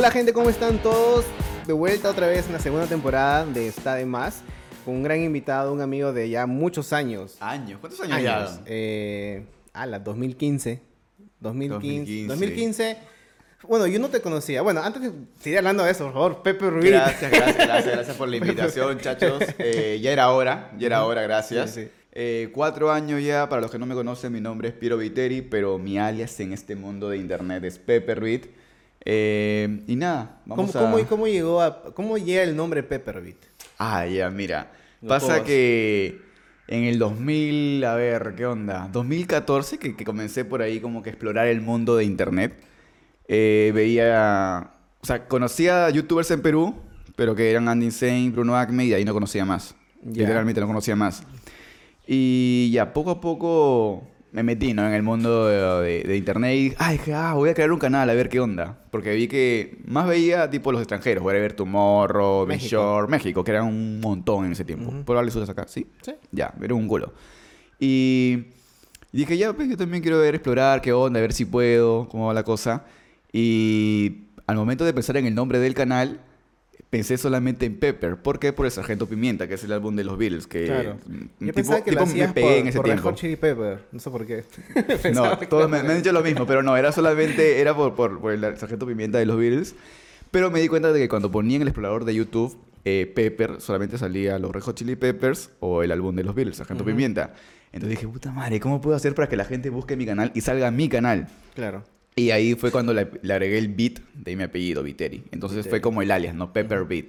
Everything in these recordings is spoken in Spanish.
Hola gente, ¿cómo están todos? De vuelta otra vez en la segunda temporada de Está de Más, con un gran invitado, un amigo de ya muchos años. Años, ¿cuántos años, Años. ya? Eh, a la 2015. 2015. 2015. 2015. Bueno, yo no te conocía. Bueno, antes de seguir hablando de eso, por favor, Pepe Rubí. Gracias, gracias, gracias, gracias por la invitación, chachos. Eh, ya era hora, ya era hora, gracias. Sí, sí. Eh, cuatro años ya, para los que no me conocen, mi nombre es Piero Viteri, pero mi alias en este mundo de internet es Pepe Ruiz. Eh, y nada, ¿Cómo, vamos a... cómo, cómo llegó a, ¿Cómo llega el nombre Pepperbeat? Ah, ya, mira. Los Pasa que en el 2000, a ver, ¿qué onda? 2014, que, que comencé por ahí como que a explorar el mundo de internet. eh, veía, o sea, conocía youtubers en Perú, pero que eran Andy Insane, Bruno Acme, y de ahí no conocía más. Ya. Literalmente no conocía más. Y ya poco a poco me metí, ¿no? En el mundo de, de- de internet y ay, dije, ah, voy a crear un canal a ver qué onda. Porque vi que más veía tipo los extranjeros, voy a ver Tomorrow, México. Short, México, que eran un montón en ese tiempo. Ujú. ¿Puedo hablarles acá? ¿Sí? Sí. Ya, era un culo. Y dije, ya, pues yo también quiero ver, explorar qué onda, a ver si puedo, cómo va la cosa. Y al momento de pensar en el nombre del canal, pensé solamente en Pepper. ¿Por qué? Por el Sargento Pimienta, que es el álbum de los Beatles. Que Claro. mm, Yo tipo- pensaba que tipo lo me pegué por, en ese por Red tiempo. Hot Chili Pepper. No sé por qué. No, todos me, han dicho lo mismo, pero no, era solamente, era por, por, por el Sargento Pimienta de los Beatles. Pero me di cuenta de que cuando ponía en el explorador de YouTube eh, Pepper, solamente salía los Red Hot Chili Peppers o el álbum de los Beatles, Sargento Ujú. Pimienta. Entonces dije, puta madre, ¿cómo puedo hacer para que la gente busque mi canal y salga mi canal? Claro. Y ahí fue cuando le, le agregué el beat de mi apellido, Viteri. Entonces Viteri. fue como el alias, ¿no? Pepper Beat.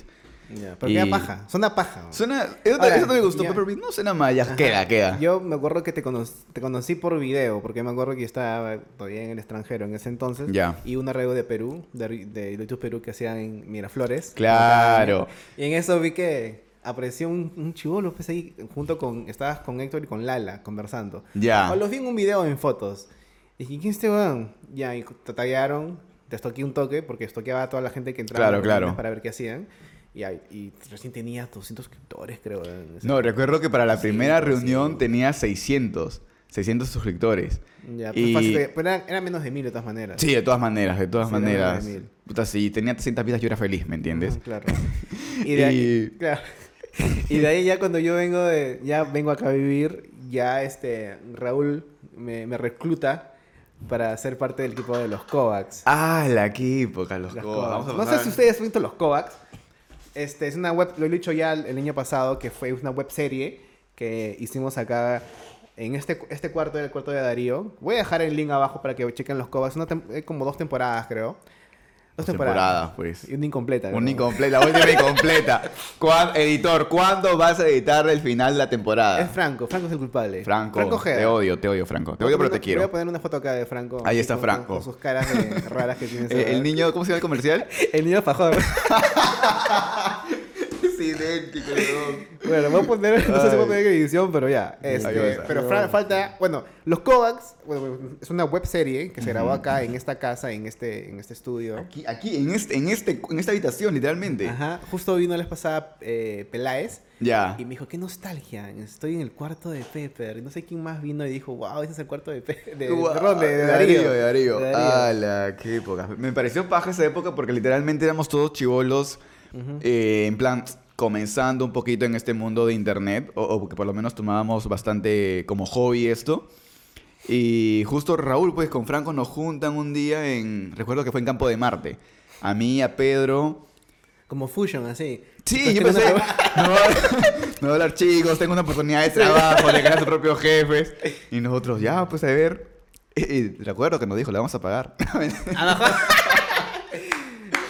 Ya, pero Y- queda paja. Suena paja. ¿no? Suena, eso, Ahora, eso no me gustó, ya. Pepper Beat no suena mal, ya Ajá. queda, queda. Yo me acuerdo que te, cono- te conocí por video, porque me acuerdo que yo estaba todavía en el extranjero en ese entonces. Ya. Y una radio de Perú, de, de YouTube Perú, que hacían en Miraflores. Claro. Y en eso vi que apareció un, un chivolo, pues ahí, junto con, estabas con Héctor y con Lala conversando. Ya. O los vi en un video en fotos. Y ¿quién es este weón? Ya, y te tallaron, te estoqué un toque, porque estoqueaba a toda la gente que entraba Claro, claro. para ver qué hacían. Y, y recién tenía 200 suscriptores, creo. No, recuerdo que para la Sí, primera pues, reunión sí. tenía 600, 600 suscriptores. Ya, pues Y- fácil pero eran, eran menos de mil de todas maneras. Sí, de todas maneras, de todas Sí, maneras. de. Puta, si tenía 300 vidas yo era feliz, ¿me entiendes? Claro. Y de, ahí, Y- claro. Y de ahí ya cuando yo vengo de, ya vengo acá a vivir, ya este Raúl me, me recluta para ser parte del equipo de los Kovacs. Ah, la época, los Los Kovacs. No sé si ustedes han visto los Kovacs. Este, es una web, lo he dicho ya el, año pasado, que fue una web serie que hicimos acá en este, este cuarto, el cuarto de Darío. Voy a dejar el link abajo para que chequen los Kovacs. Una eh, como dos temporadas, creo. Dos temporadas, pues. Y una incompleta. Un creo. incompleta, la última incompleta. ¿Cuán- editor, ¿cuándo vas a editar el final de la temporada? Es Franco, Franco es el culpable. Franco, Ojeda. te odio, te odio, Franco. Te odio, pero te quiero. Voy a poner una foto acá de Franco. Ahí está con- Franco. Con sus caras de- raras que tiene. Eh, el niño, ¿cómo se llama el comercial? El niño fajón. idéntico, weón. Bueno, voy a poner, no sé si voy a poner en edición, pero ya. Este, pero fra- falta, bueno, los Kovacs, bueno, es una web serie que se grabó acá en esta casa, en este, en este estudio. Aquí, aquí, en, este, en, este, en esta habitación, literalmente. Ajá, justo vino la vez pasada eh, Peláez Ya. y me dijo, qué nostalgia, estoy en el cuarto de Pepper. Y no sé quién más vino y dijo, wow, ese es el cuarto de Pepper. De, perdón, de, de Darío. de Darío. De Darío. ¡Hala! ¡Qué época! Me pareció paja esa época porque literalmente éramos todos chivolos, eh, en plan, comenzando un poquito en este mundo de internet, o, o que por lo menos tomábamos bastante como hobby esto. Y justo Raúl, pues con Franco nos juntan un día en. Recuerdo que fue en Campo de Marte. A mí, a Pedro. Como Fusion, así. Sí, yo pensé, no, no va a hablar chicos, tengo una oportunidad de trabajo, de ganar sus propios jefes. Y nosotros, ya, pues a ver. Y recuerdo que nos dijo, le vamos a pagar.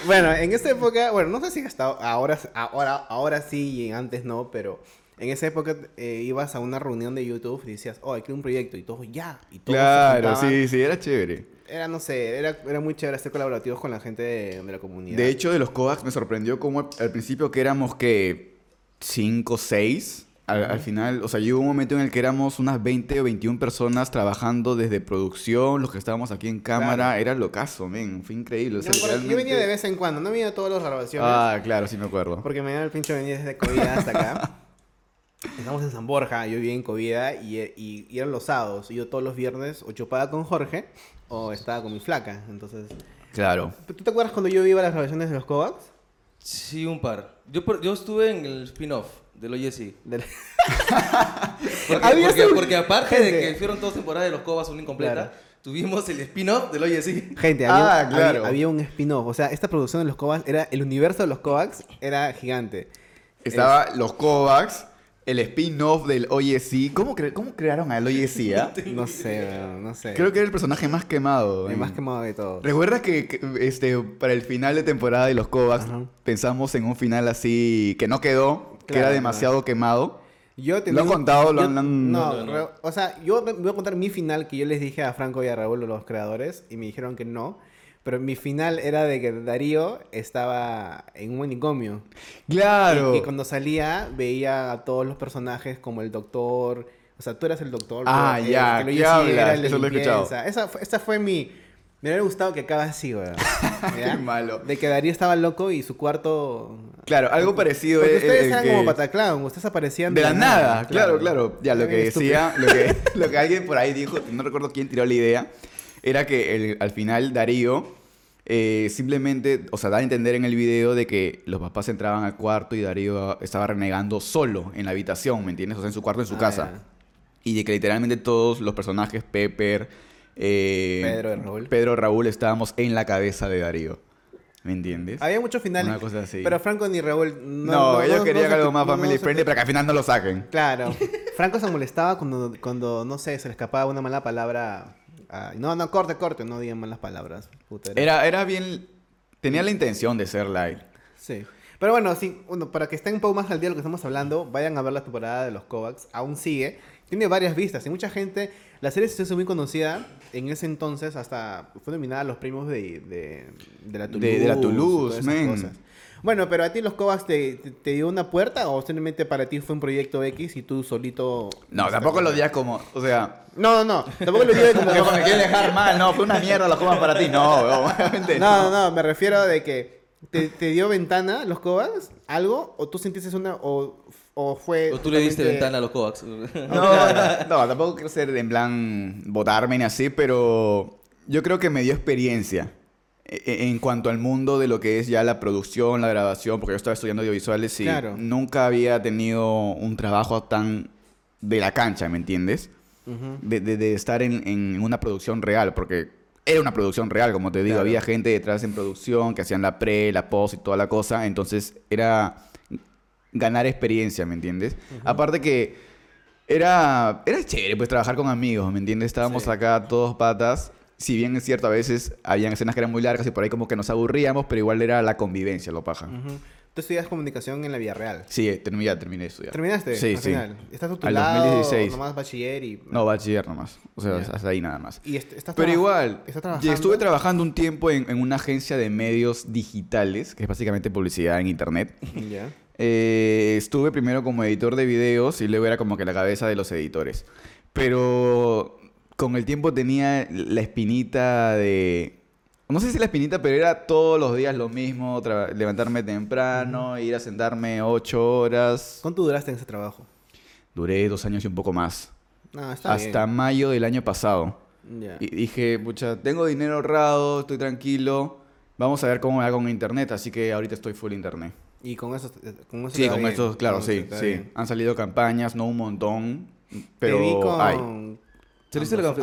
Bueno, en esa época, bueno, no sé si hasta ahora, ahora, ahora sí y antes no, pero en esa época eh, ibas a una reunión de YouTube y decías, oh, hay que un proyecto y todos ya. Y todos claro, sí, sí, era chévere. Era, no sé, era, era muy chévere ser colaborativos con la gente de, de la comunidad. De hecho, de los Kovacs me sorprendió como al principio que éramos que 5, 6. Al, al final, o sea, llegó un momento en el que éramos unas 20 o 21 personas trabajando desde producción, los que estábamos aquí en cámara, Claro. era locazo, men, fue increíble. o yo, sea, acuerdo que yo venía de vez en cuando, no venía a todas las grabaciones. Ah, claro, sí me acuerdo. Porque me da el pincho venir desde Covida hasta acá. Estamos en San Borja, yo vivía en Covida y, y, y eran los sábados. Y yo todos los viernes o chupaba con Jorge o estaba con mi flaca. Entonces Claro. ¿Tú te acuerdas cuando yo iba a las grabaciones de los Kovacs? Sí, un par. Yo, por- yo estuve en el spin-off del Porque, Había porque, porque aparte de que fueron dos temporadas de los Cobas, una incompleta, Claro. tuvimos el spin-off del OYC. Gente, Ah, había, claro. había, había un spin-off. O sea, esta producción de los Kovacs era. El universo de los Kovacs era gigante. Estaba los Kovacs, el spin-off del OYC. ¿Cómo, cre- ¿Cómo crearon al OYC? ah? No sé, no sé. Creo que era el personaje más quemado. El más quemado de todo. ¿Recuerdas que, que, este, para el final de temporada de los Kovacs Ajá. pensamos en un final así que no quedó, que era demasiado quemado? Yo ¿Lo han contado? ¿Lo yo- han- han- No, No, o sea, yo voy a contar mi final que yo les dije a Franco y a Raúl, los creadores, y me dijeron que no. Pero mi final era de que Darío estaba en un manicomio. Claro. Y, y cuando salía veía a todos los personajes como el doctor. O sea, tú eras el doctor. Ah, pero, eh, ya, que lo ¿qué hice, era Eso lo he escuchado. Esa, esa fue mi... Me hubiera gustado que acabe así, weón. Qué malo. De que Darío estaba loco y su cuarto... Claro, algo parecido. Porque es- ustedes es eran como Pataclown, ustedes aparecían De la nada, claro, claro. Ya, lo que decía, lo que, lo que alguien por ahí dijo, no recuerdo quién tiró la idea, era que el- al final Darío eh, simplemente, o sea, da a entender en el video de que los papás entraban al cuarto y Darío estaba renegando solo en la habitación, ¿me entiendes? O sea, en su cuarto, en su Ah, casa. Y de que literalmente todos los personajes, Pepper, eh, Pedro y Raúl. Pedro, Raúl, estábamos en la cabeza de Darío. ¿Me entiendes? Había muchos finales. Una cosa así. Pero Franco ni Raúl. No, No, ellos querían algo más family friendly para que al final no lo saquen. Claro. Franco se molestaba cuando, cuando, no sé, se le escapaba una mala palabra. no, no, corte, corte, no digan malas palabras. Puta, era- Era, era bien. Tenía la intención de ser light. Sí. Pero bueno, sí, bueno, para que estén un poco más al día de lo que estamos hablando, vayan a ver la temporada de los Kovacs. Aún sigue. Tiene varias vistas y mucha gente. La serie se hizo muy conocida en ese entonces, hasta fue nominada a los premios de, de, de la Toulouse. De- de la Toulouse, cosas. Bueno, pero a ti los Kovacs te, te, te dio una puerta o simplemente para ti fue un proyecto X y tú solito. No, tampoco lo digas como. O sea. No, no, no. Tampoco lo digo como. me quieren dejar mal, no, fue una mierda los comas para ti. No, obviamente. No, no, no, me refiero de que te, te dio ventana los Kovacs, algo, o tú sentiste una, o, o fue... O tú le diste ventana a los Kovacs. No, no, no, tampoco quiero ser en plan votarme ni así, pero yo creo que me dio experiencia e- e- en cuanto al mundo de lo que es ya la producción, la grabación, porque yo estaba estudiando audiovisuales y Claro. nunca había tenido un trabajo tan de la cancha, ¿me entiendes? De, de- de estar en, en una producción real, porque era una producción real, como te digo, Claro. había gente detrás en producción que hacían la pre, la post y toda la cosa, entonces era ganar experiencia, ¿me entiendes? Aparte que era, era chévere pues trabajar con amigos, ¿me entiendes? Estábamos Sí. acá todos patas, si bien es cierto, a veces habían escenas que eran muy largas y por ahí como que nos aburríamos, pero igual era la convivencia, lo paja. Ujú. Tú estudias comunicación en la vida real. Sí, terminé, ya terminé de estudiar. ¿Terminaste? Sí, al sí. final? ¿Estás Al titulado? 2016. Nomás bachiller y... No, bachiller nomás, o sea, Ya. hasta ahí nada más. Y est- estás Pero igual, ¿Estás trabajando? estuve trabajando un tiempo en, en una agencia de medios digitales, que es básicamente publicidad en internet. Ya. Eh, estuve primero como editor de videos y luego era como que la cabeza de los editores. Pero con el tiempo tenía la espinita de... No sé si la espinita, pero era todos los días lo mismo, levantarme temprano, ir a sentarme ocho horas. ¿Cuánto duraste en ese trabajo? Duré dos años y un poco más. Está hasta mayo del año pasado. Y dije, pucha, tengo dinero ahorrado, estoy tranquilo. Vamos a ver cómo me hago con internet, así que ahorita estoy full internet. Y con eso... eh, Con eso Sí, con bien. eso, claro, Con sí, sí. bien. Han salido campañas, no un montón, pero te vi con... hay. ¿Saliste la,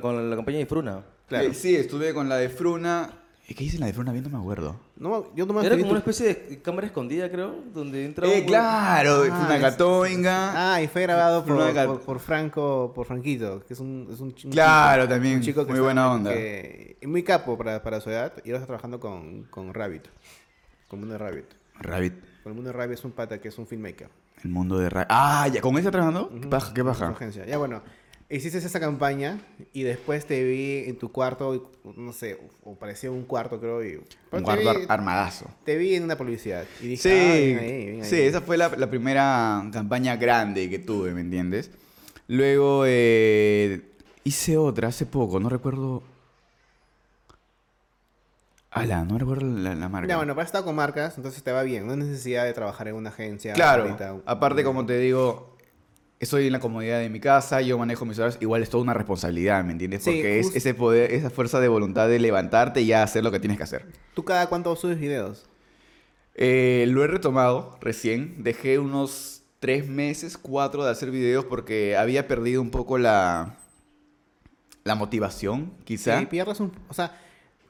con la campaña de Fruna? Claro. Eh, sí, estuve con la de Fruna. ¿Y qué hice en la de Fruna? Bien, no me acuerdo. No, yo nomás Era te vi como una especie de cámara escondida, creo, donde entraba Eh, un- claro, Ah, Fruna. Ah, y fue grabado por, por, por Franco, por Franquito, que es un, es un, Claro, también, un chico que muy está- buena onda. que- y muy capo para, para su edad, y ahora está trabajando con, con Rabbit, con mundo de Rabbit. Rabbit, Con el mundo de Rabbit es un pata que es un filmmaker. el mundo de Rabbit. Ah, ya, ¿con está trabajando? ¿Qué paja? ¿Qué agencia. Ya bueno, hiciste esa campaña y después te vi en tu cuarto, no sé, o parecía un cuarto creo, y... Un cuarto vi- armadazo. Te vi en una publicidad y dije, Sí, ah, bien ahí, sí, ahí". esa fue la, la primera campaña grande que tuve, ¿me entiendes? Luego eh, hice otra hace poco, no recuerdo. Ala, no recuerdo la, la marca. Ya, bueno, para estar con marcas, entonces te va bien. No hay necesidad de trabajar en una agencia. claro, ahorita. aparte, como te digo, estoy en la comodidad de mi casa, yo manejo mis horas, igual es toda una responsabilidad, ¿me entiendes? Sí, Porque es ese poder, esa fuerza de voluntad de levantarte y ya hacer lo que tienes que hacer. ¿Tú cada cuánto subes videos? Eh, lo he retomado recién. Dejé unos tres meses, cuatro de hacer videos porque había perdido un poco la, la motivación, quizá. Sí, pierdes un... O sea,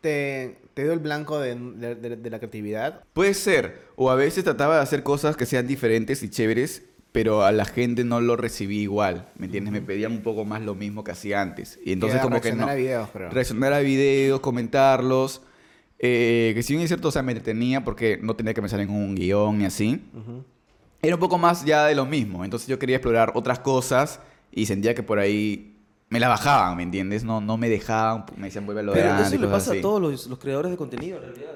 te, te dio el blanco de, de- de- de la creatividad. Puede ser. O a veces trataba de hacer cosas que sean diferentes y chéveres, pero a la gente no lo recibí igual. ¿Me entiendes? Me pedían un poco más lo mismo que hacía antes. Y entonces como que no. reaccionar a videos, creo. Reaccionar a videos, comentarlos. eh, que si bien es cierto, o sea, me detenía porque no tenía que pensar en un guion ni así. Era un poco más ya de lo mismo. Entonces yo quería explorar otras cosas y sentía que por ahí me la bajaban, ¿me entiendes? No, no me dejaban, me decían vuelve a lo de Pero antes eso y le pasa así. a todos los, los creadores de contenido, en realidad.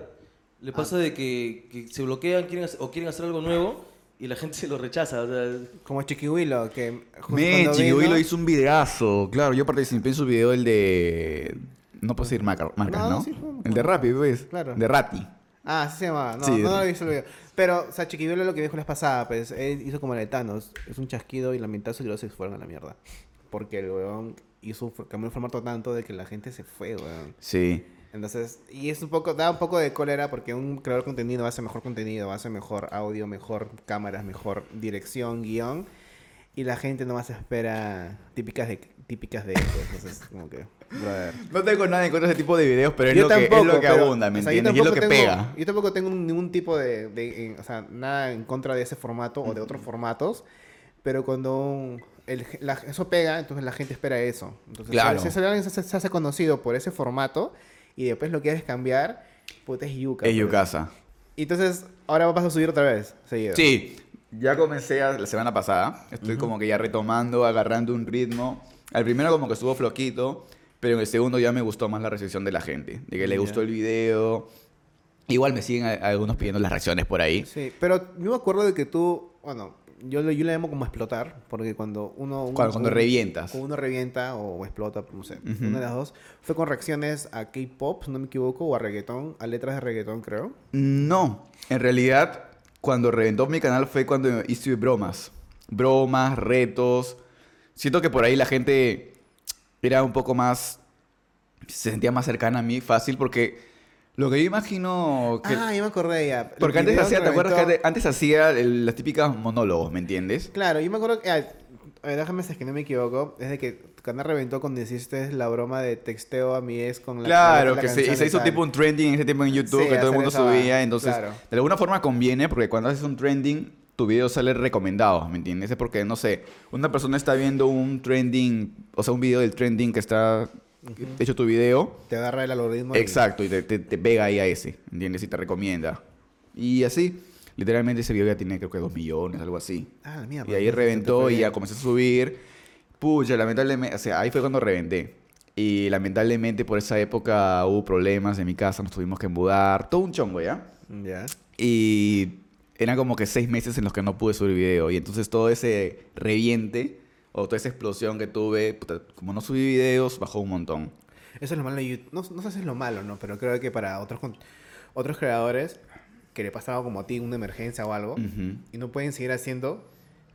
Le Ah. pasa de que, que se bloquean quieren hacer- o quieren hacer algo nuevo y la gente se lo rechaza. O sea, Como Chiquihuilo, que justo Me, cuando Chiquihuilo vino- hizo un videazo. Claro, yo participé en su video, el de... No puedo decir marca- marcas, No, ¿no? sí, fue- el de Rappi, pues. Claro. De Rappi. Ah, así se llama. No, Sí, no de- lo he visto el video. Pero, o sea, Chiquihuilo lo que dijo la vez pasada, pues, él hizo como el de Thanos. Es un chasquido y la de sus videos se fueron a la mierda. Porque el weón hizo, cambió el formato tanto de que la gente se fue, weón. Sí. Entonces, y es un poco, da un poco de cólera porque un creador de contenido hace mejor contenido, hace mejor audio, mejor cámaras, mejor dirección, guion. Y la gente nomás espera típicas de típicas de ellos. Entonces, como que, brother. No tengo nada en contra de ese tipo de videos, pero es, Yo lo, que, es tampoco, lo que pero, abunda, ¿me o sea, entiendes? Y es lo que tampoco tengo- pega. Yo tampoco tengo ningún tipo de, de- o sea, nada en contra de ese formato o de otros formatos, pero cuando el- la- eso pega, entonces la gente espera eso. Entonces, Claro. si, alguien se, se hace conocido por ese formato y después lo quieres cambiar, puta es yuca. Es pues. Yukasa. Y entonces, ahora vas a subir otra vez, seguido. Sí, ya comencé a- la semana pasada. Estoy como que ya retomando, agarrando un ritmo. Al primero como que estuvo floquito, pero en el segundo ya me gustó más la recepción de la gente. De que le gustó el video. Igual me siguen a- algunos pidiendo las reacciones por ahí. Sí, pero yo me acuerdo de que tú, bueno, yo, lo- yo le llamo como explotar, porque cuando uno... un- Cuando- revientas. Cuando uno revienta o explota, no sé, una de las dos, fue con reacciones a K-pop, si no me equivoco, o a reggaetón, a letras de reggaetón, creo. No, en realidad cuando reventó mi canal fue cuando hice bromas. Bromas, retos. Siento que por ahí la gente era un poco más... Se sentía más cercana a mí, fácil, porque lo que yo imagino que... Ah, ya me acordé ya. Porque antes hacía, ¿te acuerdas que antes, hacía el- las típicas monólogos, ¿me entiendes? Claro, yo me acuerdo que... ah, a ver, déjame si es que no me equivoco, es de que canal reventó cuando hiciste la broma de texteo a mi ex con la... Claro, la que se, y se hizo tipo un trending en ese tiempo en YouTube, Sí, que todo el mundo subía, entonces claro. de alguna forma conviene porque cuando haces un trending, tu video sale recomendado, ¿me entiendes? Es porque, no sé, una persona está viendo un trending, o sea, un video del trending que está hecho tu video, Te agarra el algoritmo. exacto, y te, te, te pega ahí a ese, ¿entiendes? Y te recomienda. Y así, literalmente ese video ya tiene creo que dos millones, algo así. Ah, mierda. Y ahí reventó y ya comencé a subir. Pucha, lamentablemente, o sea, ahí fue cuando reventé. Y lamentablemente por esa época hubo problemas en mi casa, nos tuvimos que mudar, todo un chongo, ¿ya? Ya. Y eran como que seis meses en los que no pude subir video. Y entonces todo ese reviente o toda esa explosión que tuve, puta, como no subí videos, bajó un montón. Eso es lo malo de YouTube. No, no sé si es lo malo, ¿no? Pero creo que para otros, otros creadores que le pasaba como a ti una emergencia o algo y no pueden seguir haciendo,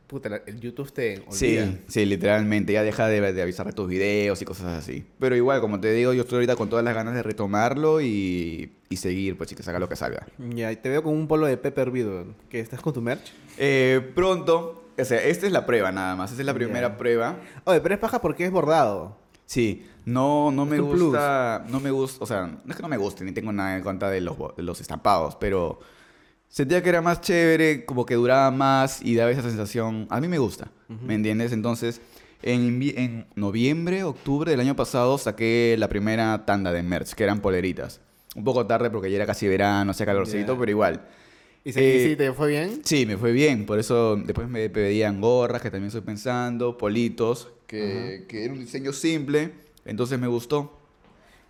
puta, el YouTube te olvida. Sí, sí, literalmente. Ya deja de, de avisar de tus videos y cosas así. Pero igual, como te digo, yo estoy ahorita con todas las ganas de retomarlo y, y seguir, pues, y que salga lo que salga. Ya, y te veo con un polo de Pepper hervido. ¿Que estás con tu merch? Eh, pronto, o sea, esta es la prueba nada más. Esta es la primera prueba. Oye, pero es paja porque es bordado. Sí, no, no me plus. gusta, no me gusta, o sea, no es que no me guste, ni tengo nada en contra de los, de los estampados, pero sentía que era más chévere, como que duraba más y daba esa sensación, a mí me gusta, ¿me entiendes? Entonces, en, en noviembre, octubre del año pasado saqué la primera tanda de merch, que eran poleritas. Un poco tarde porque ya era casi verano, hacía calorcito, pero igual. ¿Y, y Eh, te fue bien? Sí, me fue bien. Por eso después me pedían gorras, que también estoy pensando, politos, que, que era un diseño simple. Entonces me gustó.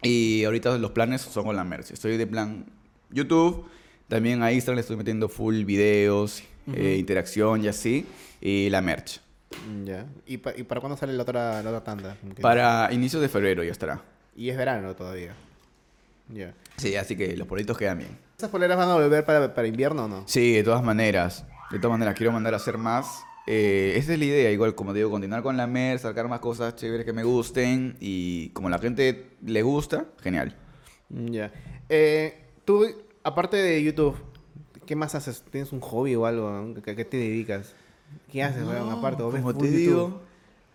Y ahorita los planes son con la merch. Estoy de plan YouTube. También a Instagram le estoy metiendo full videos, eh, interacción y así. Y la merch. Ya. ¿Y, pa- y para cuándo sale la otra, la otra tanda? Para inicios de febrero ya estará. Y es verano todavía. Ya. Sí, así que los politos quedan bien. ¿Esas poleras van a volver para, para invierno o no? Sí, de todas maneras. De todas maneras, quiero mandar a hacer más. eh, esa es la idea, igual como digo, continuar con la MER, sacar más cosas chéveres que me gusten y como la gente le gusta, genial. Mm, Ya. Eh, tú, aparte de YouTube, ¿qué más haces? ¿Tienes un hobby o algo? ¿A qué, te dedicas? ¿Qué haces, weón? Aparte, ¿o ves como te YouTube? digo,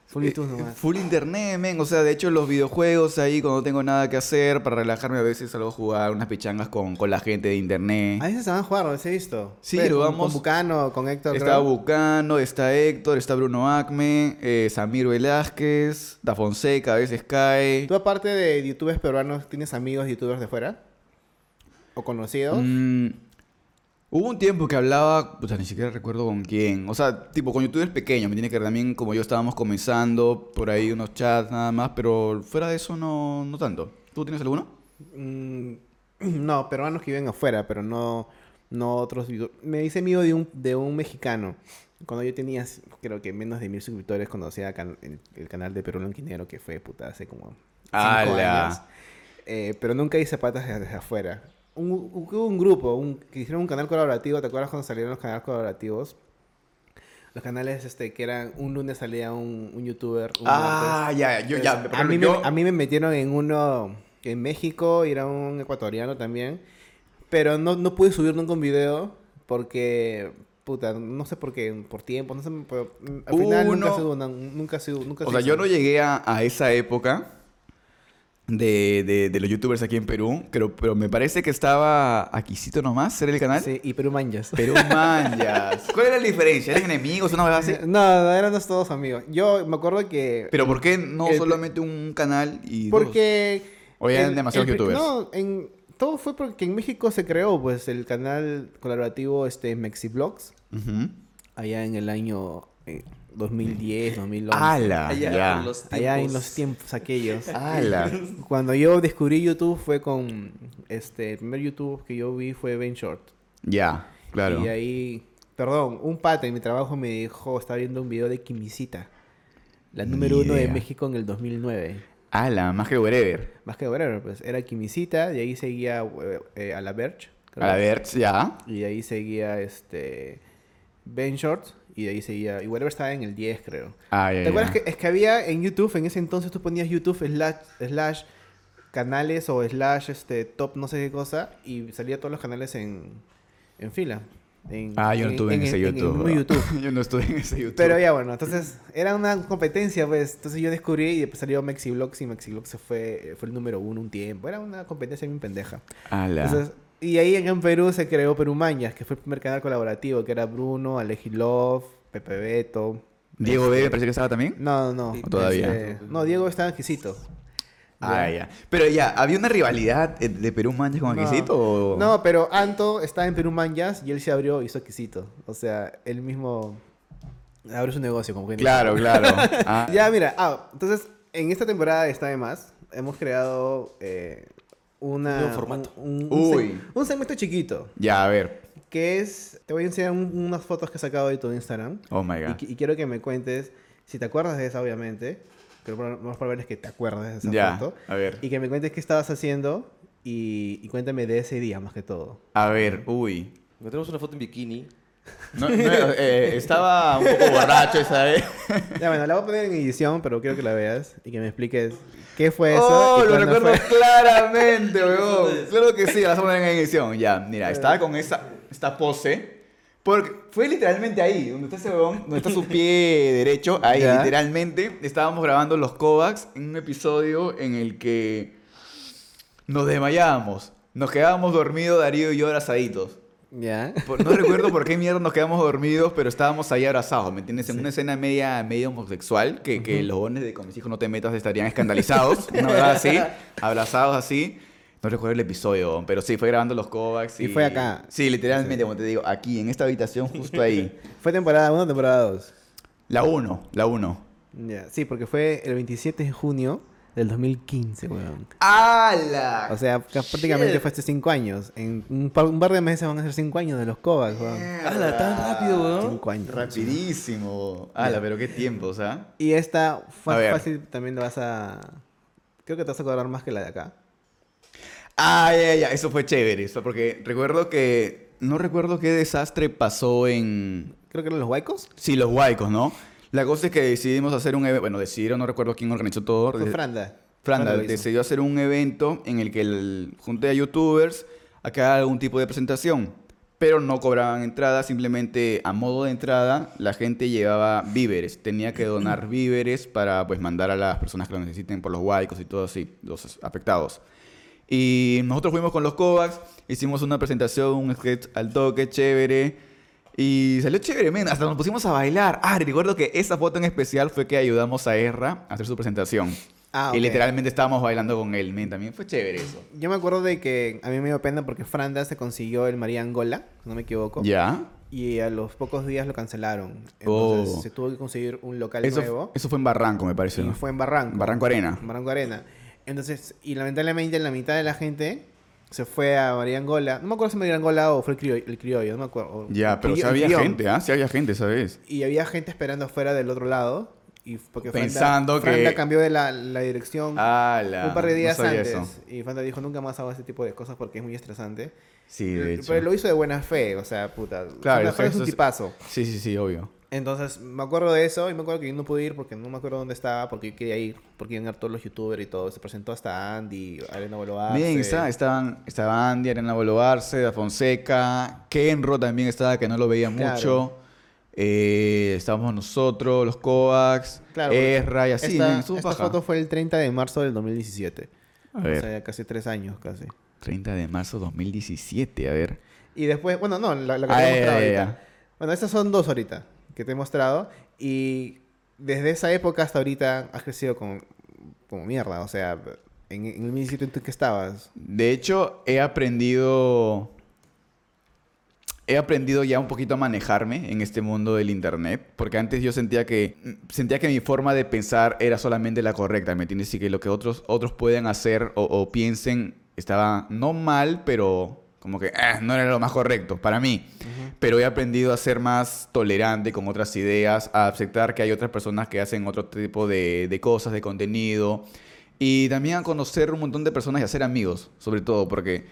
Full eh, YouTube nomás. full internet, men. O sea, de hecho, los videojuegos ahí, cuando tengo nada que hacer, para relajarme, a veces salgo a jugar unas pichangas con, con la gente de internet. A veces se van a jugar, ¿no? ¿Se ha visto? Sí, con- vamos- Con Bucano, con Héctor. Está creo. Bucano, está Héctor, está Bruno Acme, eh, Samir Velázquez, Da Fonseca, a veces cae. ¿Tú aparte de youtubers peruanos, tienes amigos youtubers de fuera? ¿O conocidos? Mm, hubo un tiempo que hablaba, o sea, ni siquiera recuerdo con quién. O sea, tipo con youtubers pequeños, me tiene que también como yo estábamos comenzando, por ahí unos chats nada más, pero fuera de eso no, no tanto. ¿Tú tienes alguno? Mm, no, peruanos que viven afuera, pero no, no otros. Me hice amigo de un, de un mexicano. Cuando yo tenía, creo que menos de mil suscriptores, conocía can- el, el canal de Perú Lonquinero, que fue puta hace como cinco ¡Hala! años. Eh, pero nunca hice patas desde afuera. Un, hubo un grupo un, que hicieron un canal colaborativo. ¿Te acuerdas cuando salieron los canales colaborativos? Los canales este, que eran un lunes salía un, un youtuber. Un Ah, ya, yo ya. entonces, por a, mí ejemplo, me, yo- a mí me metieron en uno en México y era un ecuatoriano también. Pero no, no pude subir nunca un video porque, puta, no sé por qué, por tiempo, no sé, pero, mm, al final nunca Uno- se hubo, nunca se nunca O se sea, hizo. yo no llegué a, a esa época de, de- de los youtubers aquí en Perú, pero, pero me parece que estaba Aquisito nomás, ¿era el canal? Sí, y Perú Manjas. Perú Manjas. ¿Cuál era la diferencia? ¿Eran enemigos una vez así? No, éramos todos amigos. Yo me acuerdo que... Pero ¿por qué no El- solamente un canal y dos? Porque... O ya eran demasiados el youtubers. No, en, todo fue porque en México se creó pues el canal colaborativo este Mexiblogs. Ujú. allá en el año eh, 2010, 2011. ¡Hala! Allá ya. en los Allá en tiempos. los tiempos aquellos. ¡Hala! Cuando yo descubrí YouTube fue con este el primer YouTube que yo vi fue Ben Short. Ya, claro. Y ahí, perdón, un pata en mi trabajo me dijo, estaba viendo un video de Kimisita, la número uno de. México en el 2009. ¡Hala! Más que whatever. Más que whatever, pues era Kimisita, de ahí seguía eh, eh, a la Verge. creo. A ver, ya. Y de ahí seguía este Ben Short y de ahí seguía y whatever estaba en el 10 creo. Ah, ya, ¿Te acuerdas que es que había en YouTube, en ese entonces tú ponías YouTube slash, slash canales o slash este top no sé qué cosa y salía todos los canales en, en fila. En- Ah, yo no estuve en, ese YouTube. yo no estuve en ese YouTube. Pero ya bueno, entonces era una competencia, pues. Entonces yo descubrí y después salió Mexiblogs y Mexiblogs se fue, fue el número uno un tiempo. Era una competencia bien pendeja. ¡Hala! Entonces, y ahí en Perú se creó Perú Mañas, que fue el primer canal colaborativo, que era Bruno, Alejilov, Pepe Beto. Diego este, B me parece que estaba también. No, no. ¿O todavía? este, no, Diego estaba exquisito. Ah, ya. Pero ya, ¿había una rivalidad eh, de Perú Manches con No. Aquisito? o- No, pero Anto estaba en Perú Mañas y él se abrió y hizo exquisito. O sea, él mismo abrió su negocio, como que Claro, claro. Ah, Ya, mira, ah, entonces en esta temporada de Está de Más hemos creado eh, una, Nuevo formato. Un, un, un Uy. seg- un segmento chiquito Ya, a ver. que es, te voy a enseñar un- unas fotos que he sacado de tu Instagram Oh my god. y quiero que me cuentes si te acuerdas de esa, obviamente, pero lo más probable es que te acuerdes de esa Ya, foto a ver. y que me cuentes qué estabas haciendo y, y cuéntame de ese día más que todo. A ver, uy. Tenemos una foto en bikini. No, no, eh, estaba un poco borracho esa vez. Ya, bueno, la voy a poner en edición, pero quiero que la veas y que me expliques qué fue eso. Oh, y lo recuerdo fue. claramente, weón. Claro que sí, la vamos a poner en edición. Ya, mira, estaba con esa, esta pose. Porque fue literalmente ahí, donde está ese weón, donde está su pie derecho, ahí, Ya. literalmente. Estábamos grabando los Kovacs en un episodio en el que nos desmayábamos. Nos quedábamos dormidos, Darío y yo abrazaditos. Ya. No recuerdo por qué mierda nos quedamos dormidos, pero estábamos ahí abrazados, ¿me entiendes? En una escena media, medio homosexual, que, que los bones de con mis hijos no te metas estarían escandalizados, una verdad así, abrazados así. No recuerdo el episodio, pero sí, fue grabando los Kovacs. Y fue acá. Sí, literalmente, como te digo, aquí, en esta habitación, justo ahí. ¿Fue temporada 1 o temporada 2? La 1, la 1. Ya, sí, porque fue el 27 de junio del 2015, weón. ¡Hala! O sea, prácticamente fue hace 5 años. En un par, un par de meses van a ser 5 años de los Kovacs, weón. ¡Hala, tan rápido, weón! 5 años. Rapidísimo. ¡Hala, pero qué tiempos, ¿ah? Y esta fue fácil, también lo vas a... Creo que te vas a acordar más que la de acá. Ah, ya, ya, eso fue chévere, eso, porque recuerdo que, no recuerdo qué desastre pasó en, creo que eran los huaicos. Sí, los huaicos, ¿no? La cosa es que decidimos hacer un evento, bueno, decidieron, no recuerdo quién organizó todo. Fue Franda. Franda decidió hacer un evento en el que el junte de youtubers a que haga algún tipo de presentación, pero no cobraban entrada, simplemente a modo de entrada la gente llevaba víveres, tenía que donar víveres para pues mandar a las personas que lo necesiten por los huaicos y todo así, los afectados. Y nosotros fuimos con los Kovacs, hicimos una presentación, un sketch al toque, chévere. Y salió chévere, men. Hasta nos pusimos a bailar. Ah, recuerdo que esa foto en especial fue que ayudamos a Erra a hacer su presentación. Ah, Y ok. literalmente estábamos bailando con él, men. También fue chévere eso. Yo me acuerdo de que a mí me dio pena porque Franda se consiguió el María Angola, si no me equivoco. ¿Ya? Y a los pocos días lo cancelaron. Entonces Oh. se tuvo que conseguir un local Eso, nuevo. eso fue en Barranco, me parece. y ¿no? fue en Barranco. Barranco Arena. en Barranco Arena. Entonces, y lamentablemente la mitad de la gente se fue a María Angola. No me acuerdo si María Angola o fue el criollo, el criollo no me acuerdo. Ya, pero el había gente, ¿ah? Sí había gente, ¿sabes? Y había gente esperando afuera del otro lado. Y porque Franda- Pensando que- Franda cambió de la, la dirección un par de días antes. eso. Y Fanta dijo, nunca más hago este tipo de cosas porque es muy estresante. Sí, de hecho. Pero lo hizo de buena fe, o sea, puta. Claro, Fanta es un tipazo. Sí, sí, sí, obvio. Entonces, me acuerdo de eso y me acuerdo que yo no pude ir porque no me acuerdo dónde estaba, porque yo quería ir, porque iban a ir todos los youtubers y todo. Se presentó hasta Andy, Arena Boloarse. Bien, está- estaban, estaba Andy, Arena Boloarse, Da Fonseca, Kenro también estaba, que no lo veía Claro. mucho. Eh, estábamos nosotros, los Kovacs, Claro, Erra y así. Esta, foto fue el 30 de marzo del 2017. A O ver, sea, ya casi tres años, casi. 30 de marzo 2017, a ver. Y después, bueno, no, la, la que Ah, te ahorita. ya. Bueno, estas son dos ahorita que te he mostrado. Y desde esa época hasta ahorita has crecido como, como mierda. O sea, en, en el 2017 ¿tú qué estabas? De hecho, he aprendido. He aprendido ya un poquito a manejarme en este mundo del internet, porque antes yo sentía que sentía que mi forma de pensar era solamente la correcta, ¿me entiendes? Y que lo que otros otros pueden hacer o, o piensen estaba no mal, pero como que eh, no era lo más correcto para mí. Pero he aprendido a ser más tolerante con otras ideas, a aceptar que hay otras personas que hacen otro tipo de, de cosas, de contenido. Y también a conocer un montón de personas y a ser amigos, sobre todo, porque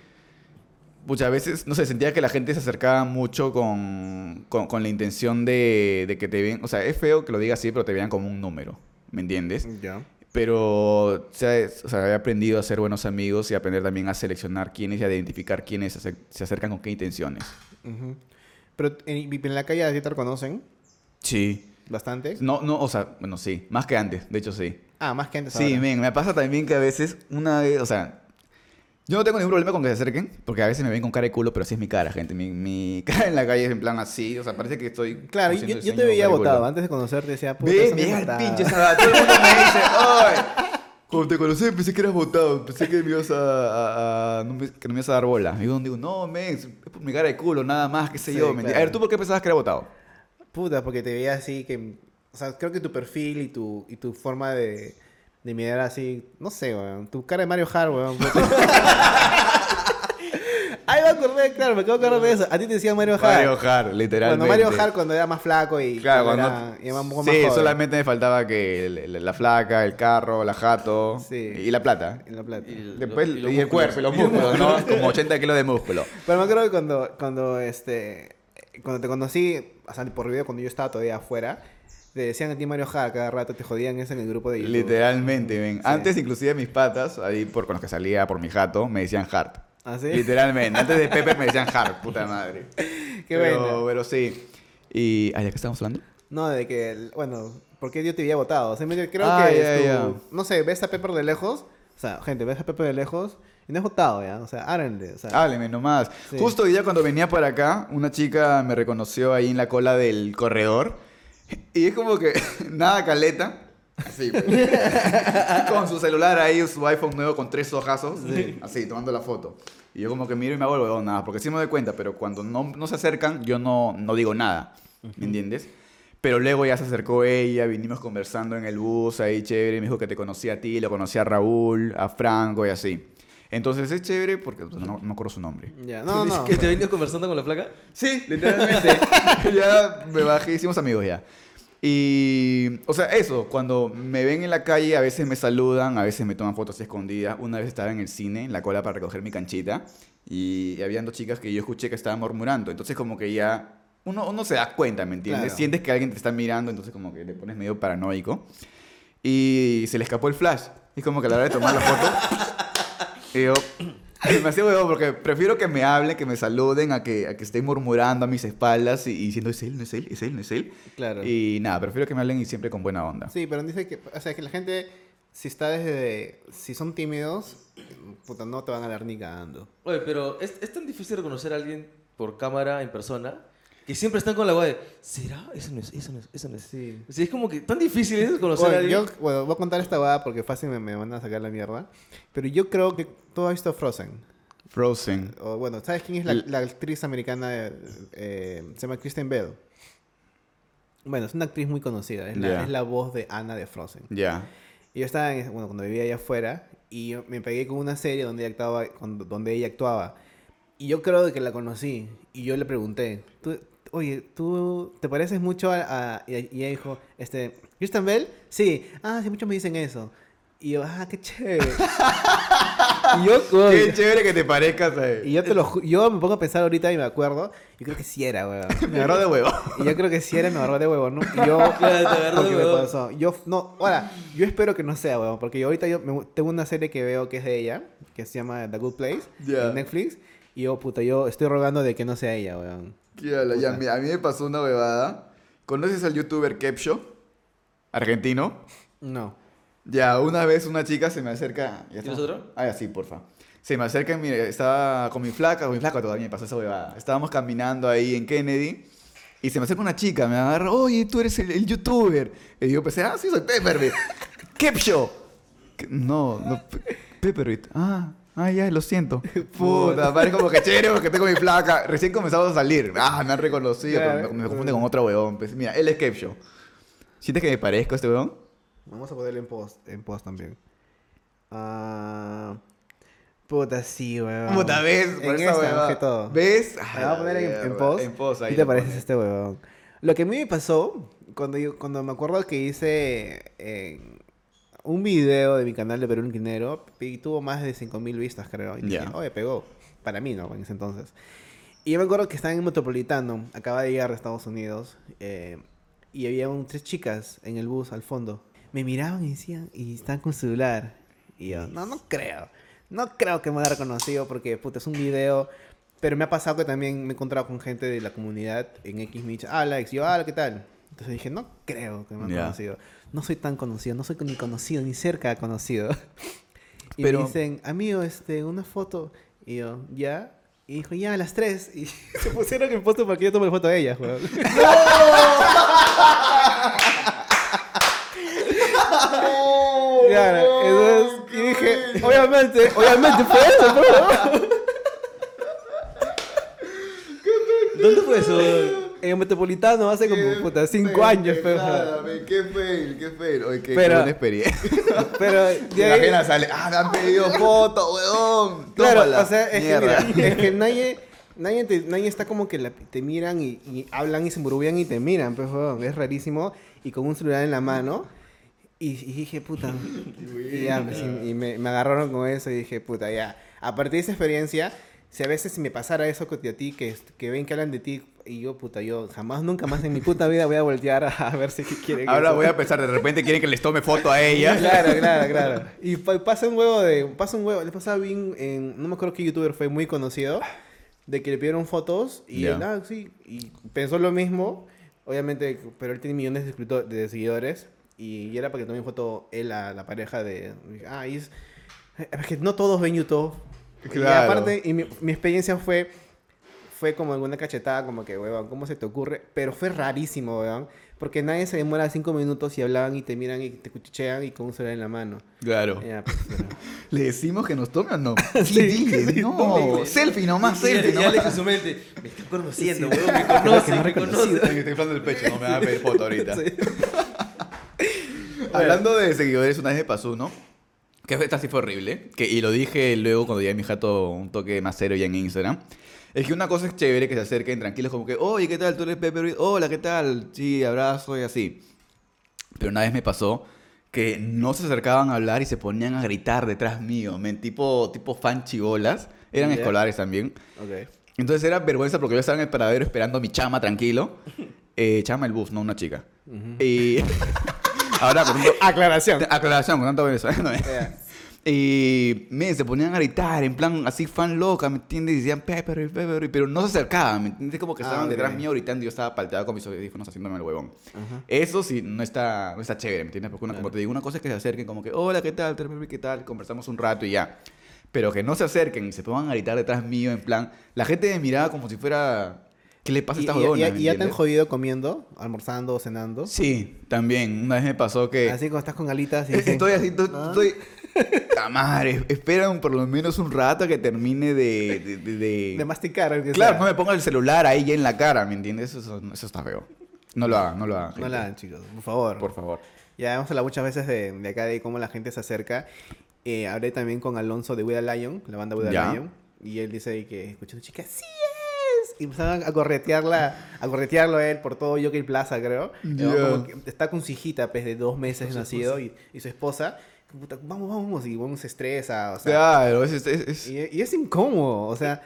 muchas veces, no sé, sentía que la gente se acercaba mucho con, con, con la intención de, de que te vean, o sea, es feo que lo diga así, pero te vean como un número, ¿me entiendes? Ya. Pero o sea, es- o sea, he aprendido a ser buenos amigos y aprender también a seleccionar quiénes y a identificar quiénes se, acer- se acercan con qué intenciones. Pero en, la calle ya te reconocen Sí. bastante. No, no, o sea, bueno, sí, más que antes, de hecho sí. Ah, más que antes. Sí, men, me pasa también que a veces, una vez, o sea, yo no tengo ningún problema con que se acerquen, porque a veces me ven con cara de culo, pero así es mi cara, gente. Mi, mi cara en la calle es en plan así, o sea, parece que estoy. Claro, yo, yo te veía votado. Antes de conocerte decía, puta, Ve, me el pinche esa Todo el mundo me dice, ¡ay! Cuando te conocí pensé que eras votado, pensé que me ibas a, a- a- no me- que no me ibas a dar bola. Y yo digo, no, men, es por mi cara de culo, nada más, qué sé Sí, yo. claro. A ver, ¿tú por qué pensabas que era votado? Puta, porque te veía así que... O sea, creo que tu perfil y tu, y tu forma de, de mirar así... No sé, weón. Tu cara de Mario Hart, weón. Ahí me acordé, claro, me acabo de acordar de eso. A ti te decía Mario Hart. Mario Hart, literalmente. Bueno, Mario Hart cuando era más flaco y, Claro, cuando cuando... era, y era un poco más sí, joven. solamente me faltaba que el- la flaca, el carro, la jato Sí. y la plata. En la plata. Y- Después, lo- y, los el músculos. cuerpo, y los músculos, ¿no? Como 80 kilos de músculo. Pero me acuerdo que cuando, cuando, este, cuando te conocí, o sea, por video, cuando yo estaba todavía afuera, te decían a ti Mario Hart cada rato, te jodían eso en el grupo de YouTube. Literalmente, ven. Antes, inclusive, mis patas, ahí por, con los que salía por mi jato, me decían Hart. ¿Ah, sí? Literalmente. Antes de Pepe me decían Hart, puta madre. Qué pero, bueno. Pero sí. Y... ¿Ah, ¿de qué estamos hablando? No, de que, bueno, porque yo te había votado. Simplemente creo Ah, que tu- no sé, ves a Pepper de lejos, o sea, gente, ves a Pepper de lejos y no es votado ya, o sea, hárenle, o sea, Hábleme nomás. Sí. Justo hoy día cuando venía para acá, una chica me reconoció ahí en la cola del corredor. Y es como que nada caleta. Así, pues. con su celular ahí, su iPhone nuevo con tres ojazos. Así, tomando la foto. Y yo como que miro y me hago el huevón, nada, porque sí me doy cuenta, pero cuando no, no se acercan, yo no, no digo nada. ¿Me entiendes? Pero luego ya se acercó ella, vinimos conversando en el bus ahí, chévere, me dijo que te conocía a ti, lo conocía a Raúl, a Franco y así. Entonces es chévere porque pues, no, no acuerdo su nombre. ya, no, no. ¿Que te venías conversando con la flaca? Sí, literalmente. ya me bajé, hicimos amigos ya. Y, o sea, eso, cuando me ven en la calle, a veces me saludan, a veces me toman fotos escondidas. Una vez estaba en el cine, en la cola para recoger mi canchita, y habían dos chicas que yo escuché que estaban murmurando. Entonces, como que ya uno, uno se da cuenta, ¿me entiendes? Claro. Sientes que alguien te está mirando, entonces como que te pones medio paranoico. Y se le escapó el flash. Y como que a la hora de tomar la foto, y yo, me hacía huevo porque prefiero que me hablen, que me saluden, a que, a que estén murmurando a mis espaldas y, y diciendo, es él, no es él, es él, no es él. Claro. Y nada, prefiero que me hablen y siempre con buena onda. Sí, pero dice que, o sea, que la gente, si está desde, si son tímidos, puta, no te van a dar ni cagando. Oye, pero es, es tan difícil reconocer a alguien por cámara, en persona, que siempre están con la guay de, ¿será? Eso no es, eso no es, eso no es. Sí. O sea, es como que tan difícil es conocer a Bueno, alguien. yo, bueno, voy a contar esta va porque fácil me, me van a sacar la mierda. Pero yo creo que todo esto Frozen. Frozen. O, bueno, ¿sabes quién es la, la actriz americana? eh, se llama Kristen Bell. Bueno, es una actriz muy conocida. Es, la, Ya. es la voz de Anna de Frozen. Ya. Y yo estaba, en, bueno, cuando vivía allá afuera, y yo me pegué con una serie donde ella actuaba, con- donde ella actuaba. Y yo creo de que la conocí. Y yo le pregunté, "Tú- oye, ¿tú te pareces mucho a...? a-?" y ella dijo, este, ¿Kristen Bell? Sí. Ah, sí, muchos me dicen eso. Y yo, ah, qué chévere. y yo, Qué chévere que te parezcas a él. y yo te lo ju- yo me pongo a pensar ahorita y me acuerdo, yo creo que sí era, weón. Me agarró de huevo. Y yo creo que sí era, me agarró de huevo, ¿no? Y yo, Claro, te agarró de porque me huevo. pasó. Yo, no, ahora, yo espero que no sea, huevón, porque yo ahorita yo me- tengo una serie que veo que es de ella, que se llama The Good Place, Ya. en Netflix, y yo, puta, yo estoy rogando de que no sea ella, weón. Qué ala, ya, mira, a mí me pasó una bebada. ¿Conoces al youtuber Kepcho? Argentino. No. Ya, una vez una chica se me acerca. ¿Ya ¿Tienes otro? Ah, ya, sí, porfa. Se me acerca, y mire, estaba con mi flaca, con mi flaca todavía me pasó esa bebada. Estábamos caminando ahí en Kennedy y se me acerca una chica, me agarra, oye, tú eres el, el youtuber. Y yo pensé, ah, sí, soy Pepperbit. ¡Kepcho! No, no, Pe- Pepperbit. Ah, ah, ya, lo siento. Puta, parece como que chévere porque tengo mi flaca. Recién comenzamos a salir. Ah, me han reconocido, pero me, me confunde con otro huevón. Pues, mira, él es Kepcho. ¿Sientes que me parezco a este huevón? Vamos a ponerle en post, en post también. Ah, puta, sí, weón. Puta, ¿ves? Por En esta, todo. ¿Ves? Me voy a poner en, post. En post, ahí ¿Qué te pones. este huevón? Lo que a mí me pasó, cuando, yo, cuando me acuerdo que hice eh, un video de mi canal de Perú Inquinero, y tuvo más de 5.000 vistas, creo. Y dije, oye, pegó. Para mí, ¿no? En ese entonces. Y yo me acuerdo que estaba en Metropolitano, acaba de llegar de Estados Unidos, eh, y había un- tres chicas en el bus al fondo. Me miraban y decían, y estaban con celular. Y yo, no, no creo. No creo que me haya reconocido porque, puta, es un video. Pero me ha pasado que también me he encontrado con gente de la comunidad en X dice, ah, Alex, yo, ah, ¿qué tal? Entonces dije, no creo que me han conocido. No soy tan conocido, no soy ni conocido, ni cerca de conocido. Y Pero- me dicen, amigo, este, una foto. Y yo, ¿ya? Y dijo, ya, a las tres. Y se pusieron en foto para que yo tome la foto de ellas, weón. Claro, entonces, y dije, obviamente, obviamente fue eso, weón. ¿Dónde fue eso? En Metropolitano hace como, puta, cinco años, pero... Qué fail, qué fail. Oye, qué, Pero- qué buena experiencia. Pero de la ahí, gente sale, ah, me han pedido foto, weón. claro, Tómala. o sea, es que, Mierda. mira, es que nadie, nadie, te- nadie está como que la- te miran y, y hablan y se murullan y te miran, pues, weón, es rarísimo. Y con un celular en la mano. Y, y dije, puta. Y, ya, pues, y- y me, me agarraron con eso y dije, puta, ya. A partir de esa experiencia, si a veces me pasara eso que a ti, que, que ven que hablan de ti, y yo, puta, yo jamás, nunca más en mi puta vida voy a voltear a, a ver si quieren. Ahora eso. voy a pensar, de repente quieren que les tome foto a ella. Claro, claro, claro. Y pa- pasa un huevo de. Pasa un huevo. Le pasaba bien en. No me acuerdo qué youtuber fue muy conocido. De que le pidieron fotos y Ya. él, ah, sí. Y pensó lo mismo. Obviamente, pero él tiene millones de, de seguidores. Y, y era para que tome foto él a la pareja de. Ah, y es. Es que no todos ven YouTube. Y Claro. aparte, y mi, mi experiencia fue. Fue como alguna cachetada, como que, weón, ¿cómo se te ocurre? Pero fue rarísimo, weón. Porque nadie se demora cinco minutos y hablaban y te miran y te cuchichean y con un celular en la mano. Claro. Ya, pues, pero- ¿Le decimos que nos tome o no? Sí, dile, sí, no. tome. Selfie nomás, Y ya- selfie ya nomás. le en su mente, me está conociendo, Sí. weón, me Creo que conoce, me ha me reconocido. conoce. Estoy inflando el pecho, no me va a pedir foto ahorita. Sí. Hablando de seguidores, una vez me pasó, ¿no? Que esta sí fue horrible. Que, y lo dije luego cuando ya mi jato un toque más serio ya en Instagram. Es que una cosa es chévere que se acerquen tranquilos, como que, oye, ¿qué tal? ¿Tú eres Pepper? Reed? Hola, ¿qué tal? Sí, abrazo y así. Pero una vez me pasó que no se acercaban a hablar y se ponían a gritar detrás mío, men, tipo, tipo fan chibolas. Eran escolares también. Ok. Entonces era vergüenza porque yo estaba en el paradero esperando a mi chama tranquilo. Eh, chama el bus, no una chica. Y ahora tanto- Aclaración. aclaración, con tanto venezolano. ¿eh? Y me se ponían a gritar en plan así fan loca, ¿me entiendes? Y decían Pepper, Pepper, pero no se acercaban, ¿me entiendes? Como que Ah, estaban ok. detrás mío gritando y yo estaba palteado con mis audífonos haciéndome el huevón. Eso sí, no está, no está chévere, ¿me entiendes? Porque una, como te digo, una cosa es que se acerquen como que, hola, ¿qué tal? ¿Qué tal? Conversamos un rato y ya. Pero que no se acerquen y se pongan a gritar detrás mío en plan, la gente me miraba como si fuera, ¿qué le pasa a Y, esta y- y- ¿me y ya te han jodido comiendo, almorzando o cenando. Sí, también. Una vez me pasó que... Así como estás con alitas y dicen, Estoy así, ¿Ah? estoy... Madre, esperan por lo menos un rato que termine de... de, de- de- masticar. Claro, sea. no me ponga el celular ahí ya en la cara, ¿me entiendes? Eso, eso está feo. No lo hagan, no lo hagan. No la hagan, chicos, por favor. Por favor. Ya hemos hablado muchas veces de, de acá de cómo la gente se acerca. Eh, hablé también con Alonso de With Lion, la banda With. Lion. Y él dice que escuchó chica, ¡sí es! Y empezaron a corretearla, a corretearlo a él por todo Jockey Plaza, creo. Y Ya. como que está con su hijita, pues, de dos meses nacido, y, y su esposa. Puta, Vamos, vamos, y bueno, se estresa, o sea. Claro, es... es- es- Y, y es incómodo, o sea,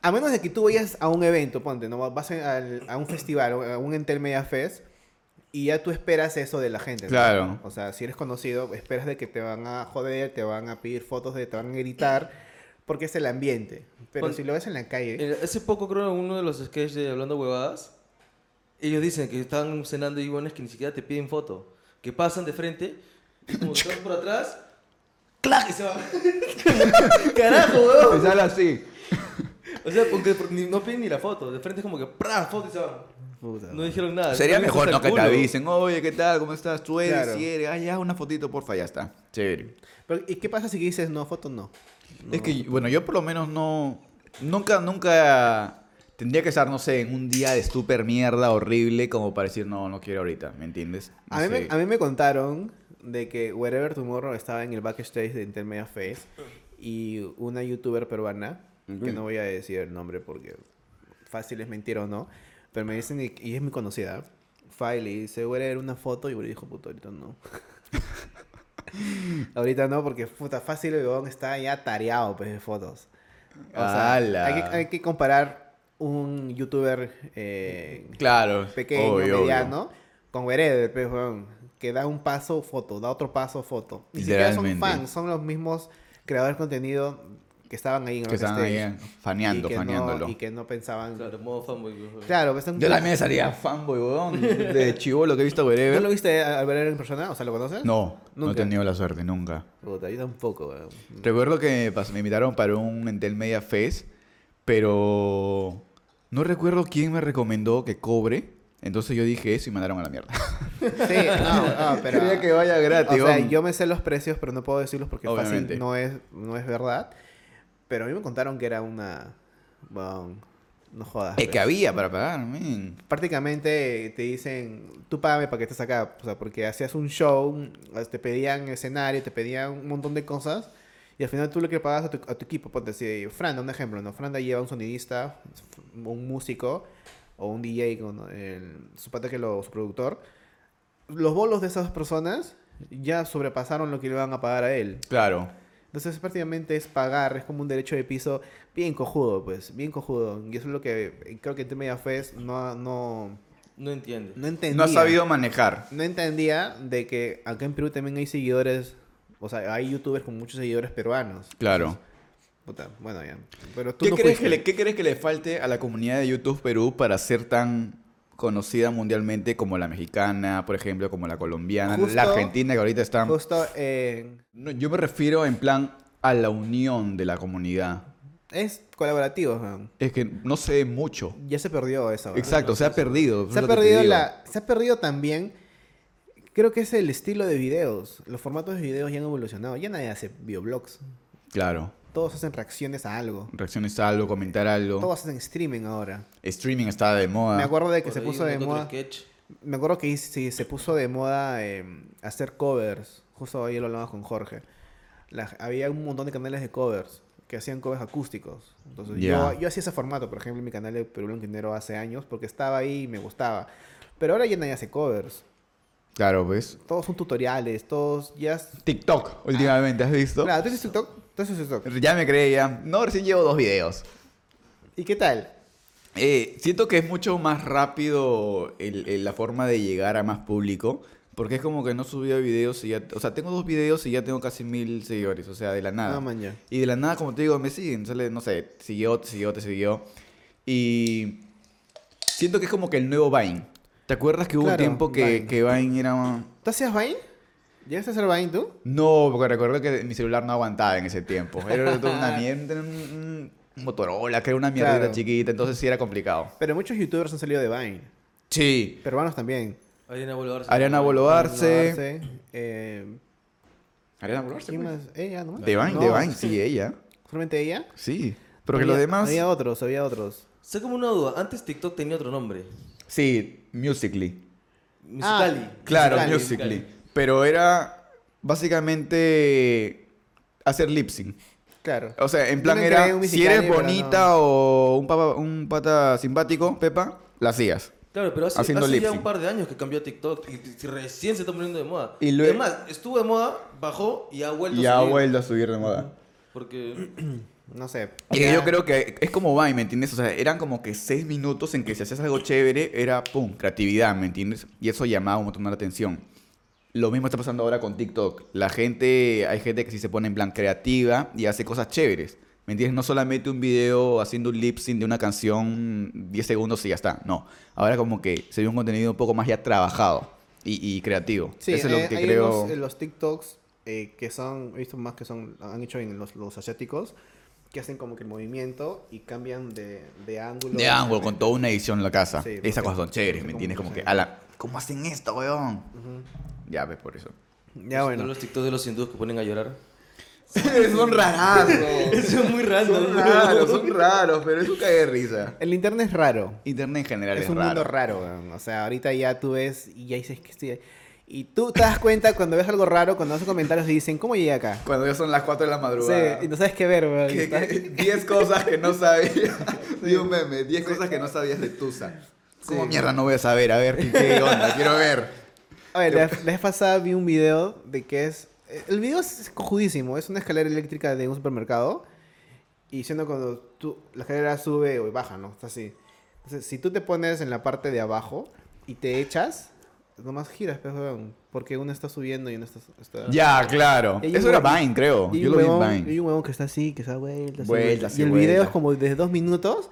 a menos de que tú vayas a un evento, ponte, ¿no? Vas a, a un festival, a un Entel Media Fest, y ya tú esperas eso de la gente. ¿no? Claro. O sea, si eres conocido, esperas de que te van a joder, te van a pedir fotos, de, te van a gritar, porque es el ambiente. Pero Pon- si lo ves en la calle, Hace poco creo en uno de los sketches de Hablando Huevadas, ellos dicen que están cenando y bueno, es que ni siquiera te piden foto. Que pasan de frente, y como por atrás, ¡clac! y se van. ¡Carajo, weón! Me sale así. O sea, porque porque ni- no piden ni la foto. De frente es como que ¡pra! foto y se van. puta. No dijeron nada. Sería También mejor hasta no el que te culo. avisen, oye, ¿qué tal? ¿Cómo estás? ¿Tú eres? Claro. Si eres? Ah, ya, una fotito, porfa, ya está. Chévere. Pero, ¿Y qué pasa si dices no, foto no? Es que, bueno, yo por lo menos no. Nunca, nunca. Tendría que estar, no sé, en un día de súper mierda horrible como para decir, no, no quiero ahorita, ¿me entiendes? No A mí, sé. me, a mí me contaron de que Wherever Tomorrow estaba en el backstage de Intermedia Face y una youtuber peruana, que no voy a decir el nombre porque fácil es mentir o no, pero me dicen, y, y es muy conocida, fue y le dice, Wherever una foto y Wherever dijo, puto, ahorita no. ahorita no, porque puta, fácil el huevón está ya tareado pues, de fotos. O sea, ¡Hala! hay, que, hay que comparar un youtuber eh, Claro. pequeño, obvio, obvio. mediano, con Wherever, pues, weón, que da un paso, foto, da otro paso, foto. Ni siquiera son fans, son los mismos creadores de contenido que estaban ahí en Que estaban ahí faneando, y que faneándolo. No, y que no pensaban... Claro, Claro, modo fanboy. weón. pues, Yo también sería fanboy, weón. De chivo lo que he visto ¿No Wherever. lo viste a a Wherever en persona? O sea, ¿lo conoces? No, no he Nunca. tenido la suerte, nunca. Puta, yo tampoco, weón. Recuerdo que me invitaron para un Entel Media Fest, pero no recuerdo quién me recomendó que cobre. Entonces yo dije eso y mandaron a la mierda. Sí, no, no, pero... Quería que vaya gratis, O sea, yo me sé los precios, pero no puedo decirlos porque fácil no es, no es verdad. Pero a mí me contaron que era una... Bueno, no jodas. Es pues. que había para pagar, men. prácticamente te dicen, tú págame para que estés acá, o sea, porque hacías un show, te pedían escenario, te pedían un montón de cosas, y al final tú lo que pagas a tu, a tu equipo, ponte si Franda, un ejemplo, ¿no? Franda lleva un sonidista, un músico, o un DJ con el, su pata que lo, su productor, los bolos de esas personas ya sobrepasaron lo que le van a pagar a él. Claro. Entonces prácticamente es pagar, es como un derecho de piso bien cojudo, pues, bien cojudo. Y eso es lo que eh, creo que Intermedia Fest no, no, No entiende. no entendía. No ha sabido manejar. No entendía de que acá en Perú también hay seguidores, o sea, hay youtubers con muchos seguidores peruanos. Claro. Puta, bueno, ya. Pero tú ¿Qué, no crees que le, ¿Qué crees que le falte a la comunidad de YouTube Perú para ser tan conocida mundialmente como la mexicana, por ejemplo, como la colombiana, Justo- la argentina que ahorita está... Justo eh, No, yo me refiero en plan a la unión de la comunidad. es colaborativo, weón. Es que no sé mucho. Ya se perdió eso. weón. Exacto, se ha perdido. Se ha perdido la, se ha perdido también. Creo que es el estilo de videos. Los formatos de videos ya han evolucionado. Ya nadie hace videoblogs. Claro. Todos hacen reacciones a algo. Reacciones a algo, comentar algo. Todos hacen streaming ahora. Streaming está de moda. Me acuerdo de que Por se ahí puso de moda. sketch. Me acuerdo que sí, se puso de moda eh, hacer covers. Justo ahí lo hablamos con Jorge. La- había un montón de canales de covers que hacían covers acústicos. Entonces yo, yo hacía ese formato, por ejemplo, en mi canal de Perú Blanquinero hace años, porque estaba ahí y me gustaba. Pero ahora ya nadie hace covers. Claro, ¿ves? Todos son tutoriales, todos ya... TikTok, últimamente, ¿has visto? Claro, ¿tú TikTok? Ya me creía. No, recién llevo dos videos. ¿Y qué tal? Eh, siento que es mucho más rápido el- el- la forma de llegar a más público. Porque es como que no subía videos y ya... O sea, tengo dos videos y ya tengo casi mil seguidores. O sea, de la nada. Ah, ya. Y de la nada, como te digo, me siguen. Sale, no sé, siguió, te siguió, te siguió. Y siento que es como que el nuevo Vine. ¿Te acuerdas que hubo Claro, un tiempo que Vine. que Vine era... ¿Tú hacías Vine? ¿Llegaste a hacer Vine tú? No, porque recuerdo que mi celular no aguantaba en ese tiempo. Era toda una mierda, un, un Motorola, que era una mierda Claro. chiquita, entonces sí era complicado. Pero muchos youtubers han salido de Vine. Sí. Peruanos también. Ariana Bolovar. Ariana Boloarse. Arce, eh, Ariana Boloarse, ¿Quién pues. nomás? De Vine, No, de Vine, sí, ella. ¿Solamente ella? Sí. Pero que Había- los demás... Había otros, había otros. Sé como una duda. Antes TikTok tenía otro nombre. Sí, Musically. Musicali. Claro, Musicali, Musically. Pero era básicamente hacer lip sync. Claro. O sea, en plan era, si eres pero bonita no. o un, papa- un pata simpático, Pepa, la hacías. Claro, pero hace, Haciendo hace lip ya un par de años que cambió TikTok y recién se está poniendo de moda. Y luego- Además, estuvo de moda, bajó y ha vuelto Y a ha subir. vuelto a subir de moda. Porque No sé. Y Ya- yo creo que es como Vine, ¿me entiendes? O sea, eran como que seis minutos en que si hacías algo chévere, era pum, creatividad, ¿me entiendes? Y eso llamaba un montón la atención. Lo mismo está pasando ahora con TikTok. La gente, hay gente que sí se pone en plan creativa y hace cosas chéveres. ¿Me entiendes? No solamente un video haciendo un lip sync de una canción 10 segundos y ya está. No. Ahora como que se ve un contenido un poco más ya trabajado y, y creativo. Sí, Eso es eh, lo que hay creo. unos, eh, los TikToks eh, que son, he visto más que son, han hecho en los, los asiáticos, que hacen como que el movimiento y cambian de, de ángulo. De ángulo, con toda una edición en la casa. Sí, Esas cosas son chéveres, ¿me entiendes? como Como que ala, ¿cómo hacen esto, weón? Ujú. Ya ves por eso. Ya bueno. los TikTok de los hindúes que ponen a llorar. son raros. Eso es muy random. son raros, son raros, pero eso cae de risa. El internet es raro. Internet en general es, Es un raro. mundo raro, weón. O sea, ahorita ya tú ves y ya dices que estoy... Y tú te das cuenta cuando ves algo raro, cuando haces comentarios y dicen, ¿cómo llegué acá? Cuando ya son las 4 de la madrugada. Sí, y no sabes qué ver, weón. Que- Estás- que 10 cosas que no sabías. Vi un meme, 10 cosas que no sabías de Tusa. ¿Cómo Sí. mierda no voy a saber? A ver, ¿qué- ¿qué onda? Quiero ver. A ver, la, la vez pasada vi un video de que es... El video es cojudísimo. Es una escalera eléctrica de un supermercado. Y siendo cuando tú, la escalera sube o baja, ¿no? Está así. Entonces, si tú te pones en la parte de abajo y te echas, nomás giras, pues, weón, porque uno está subiendo y uno está... está- Ya, claro. Hay Eso era Vine, creo. Yo lo vi en huevón- y Vine. un huevón que está así, que se da vueltas. y Vueltas Y el video es como de dos minutos.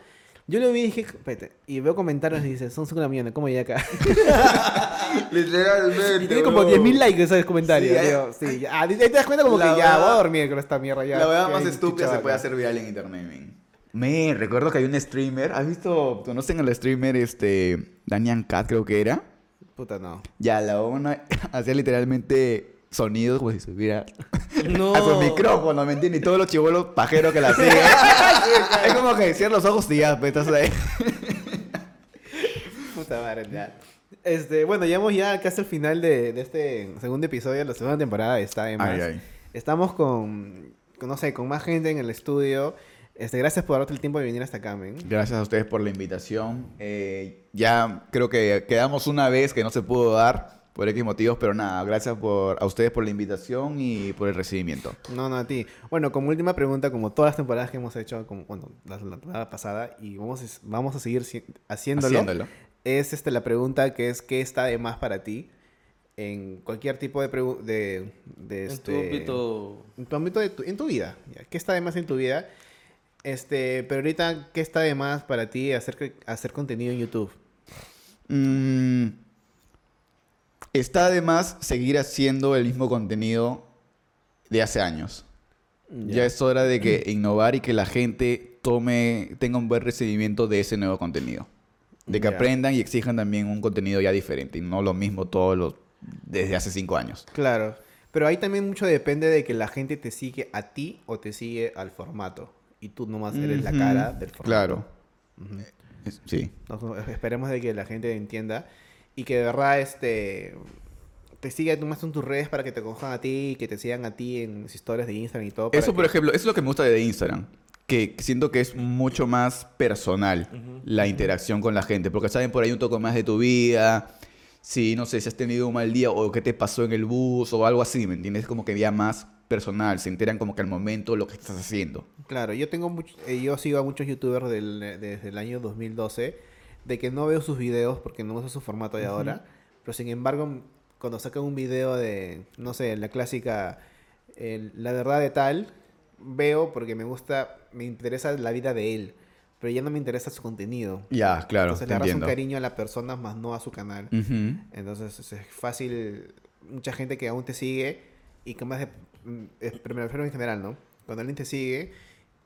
Yo lo vi y dije, espérate. Y veo comentarios y dice, son 5 millones, ¿cómo llegué acá? Literalmente. Y tiene como bro. 10.000 likes esos comentarios. Sí, ya. Ah, ahí te das cuenta como La que ya, voy a dormir con esta mierda ya. La verdad ¿Qué más estúpida se puede hacer viral en internet. Me recuerdo que hay un streamer. ¿Has visto? ¿Conocen al streamer este. Daniel Cat, creo que era? Puta, no. Ya, la una hacía literalmente sonidos como si subiera No. a su micrófono, ¿me entiendes? Y todos los chivolos pajeros que la siguen. es como que cierran los ojos y ya, pues, estás ahí. Puta madre, ya. Este, bueno, llegamos ya casi al final de, de este segundo episodio de la segunda temporada de Está. Ay, ay. Estamos con, con, no sé, con más gente en el estudio. Este, gracias por darte el tiempo de venir hasta acá, men. Gracias a ustedes por la invitación. Eh, ya creo que quedamos una vez que no se pudo dar por X motivos, pero nada, gracias por, a ustedes por la invitación y por el recibimiento. No, no, a ti. Bueno, como última pregunta, como todas las temporadas que hemos hecho, como, bueno, la, temporada pasada, y vamos, a- vamos a seguir si- haciéndolo, Haciéndolo. es este, la pregunta que es, ¿qué está de más para ti? En cualquier tipo de... de, de En este, tu ámbito. En tu ámbito, de tu- en tu vida. ¿Qué está de más en tu vida? Este, pero ahorita, ¿qué está de más para ti hacer, hacer contenido en YouTube? Mm, está además seguir haciendo el mismo contenido de hace años. Ya. es hora de que innovar y que la gente tome, tenga un buen recibimiento de ese nuevo contenido. De que aprendan y exijan también un contenido ya diferente y no lo mismo todos los desde hace cinco años. Claro. Pero ahí también mucho depende de que la gente te sigue a ti o te sigue al formato. Y tú nomás eres la cara del formato. Claro. Sí. Esperemos de que la gente entienda y que de verdad este te siga tú más en tus redes para que te cojan a ti y que te sigan a ti en las historias de Instagram y todo. Eso, por ejemplo, eso es lo que me gusta de Instagram. Que siento que es mucho más personal la interacción con la gente. Porque saben por ahí un toque más de tu vida. Si, no sé, si has tenido un mal día o qué te pasó en el bus o algo así, ¿me entiendes? Como que ya más personal, se enteran como que al momento lo que estás haciendo. Claro, yo tengo much- eh, yo sigo a muchos youtubers del- desde el año 2012 de que no veo sus videos porque no uso su formato de ahora, pero sin embargo cuando sacan un video de no sé, la clásica el- la verdad de tal, veo porque me gusta, me interesa la vida de él, pero ya no me interesa su contenido. Ya, claro, Entonces te le agarras un cariño a la persona más no a su canal. Ujú. Entonces es fácil, mucha gente que aún te sigue y que más de, mm, es- pero me refiero en general, ¿no? Cuando alguien te sigue